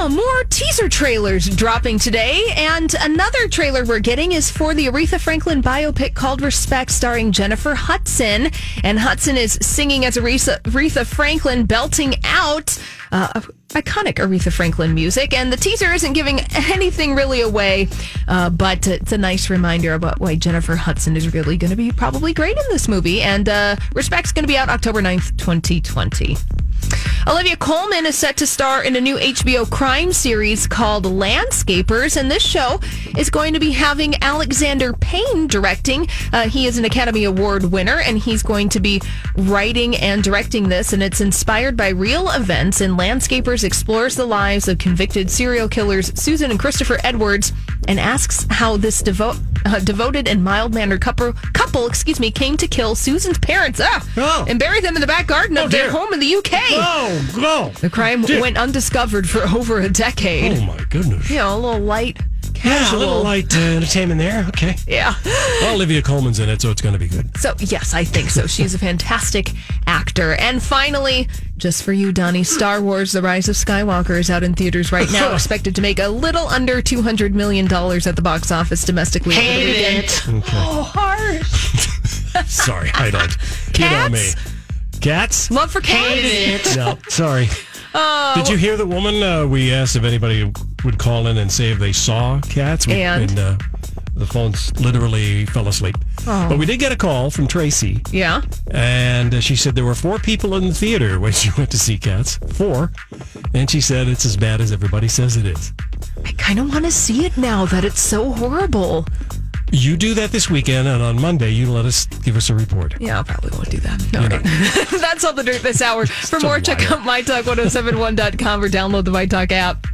Oh, more teaser trailers dropping today. And another trailer we're getting is for the Aretha Franklin biopic called Respect, starring Jennifer Hudson. And Hudson is singing as Aretha, Aretha Franklin, belting out uh, iconic Aretha Franklin music. And the teaser isn't giving anything really away, uh, but it's a nice reminder about why Jennifer Hudson is really going to be probably great in this movie. And uh, Respect's going to be out October 9th, 2020. Olivia Colman is set to star in a new HBO crime series called Landscapers, and this show is going to be having Alexander Payne directing. Uh, he is an Academy Award winner, and he's going to be writing and directing this, and it's inspired by real events. And Landscapers explores the lives of convicted serial killers Susan and Christopher Edwards, and asks how this devo- uh, devoted and mild-mannered couple, couple, excuse me, came to kill Susan's parents, ah, Oh. and bury them in the back garden of their home in the UK. Oh, go. The crime Dear. went undiscovered for over a decade. Oh, my goodness. You know, a little light, Yeah, a little light uh, entertainment there. Okay. Yeah. Well, Olivia Colman's in it, so it's going to be good. So, yes, I think so. She's a fantastic actor. And finally, just for you, Donnie, Star Wars The Rise of Skywalker is out in theaters right now, expected to make a little under $200 million at the box office domestically. Hate it. Okay. Oh, harsh. Sorry, I don't. You know me. Cats? Cats? Love for Hate cats. it. No, sorry. Oh. Did you hear the woman? Uh, we asked if anybody would call in and say if they saw cats. We- And? uh, the phones literally fell asleep. Oh. But we did get a call from Tracy, Yeah. and uh, she said there were four people in the theater when she went to see cats. Four. And she said it's as bad as everybody says it is. I kind of want to see it now that it's so horrible. You do that this weekend, and on Monday, you let us give us a report. Yeah, I probably won't do that. No. That's all the dirt this hour. For more, check out mytalk1071.com or download the MyTalk app.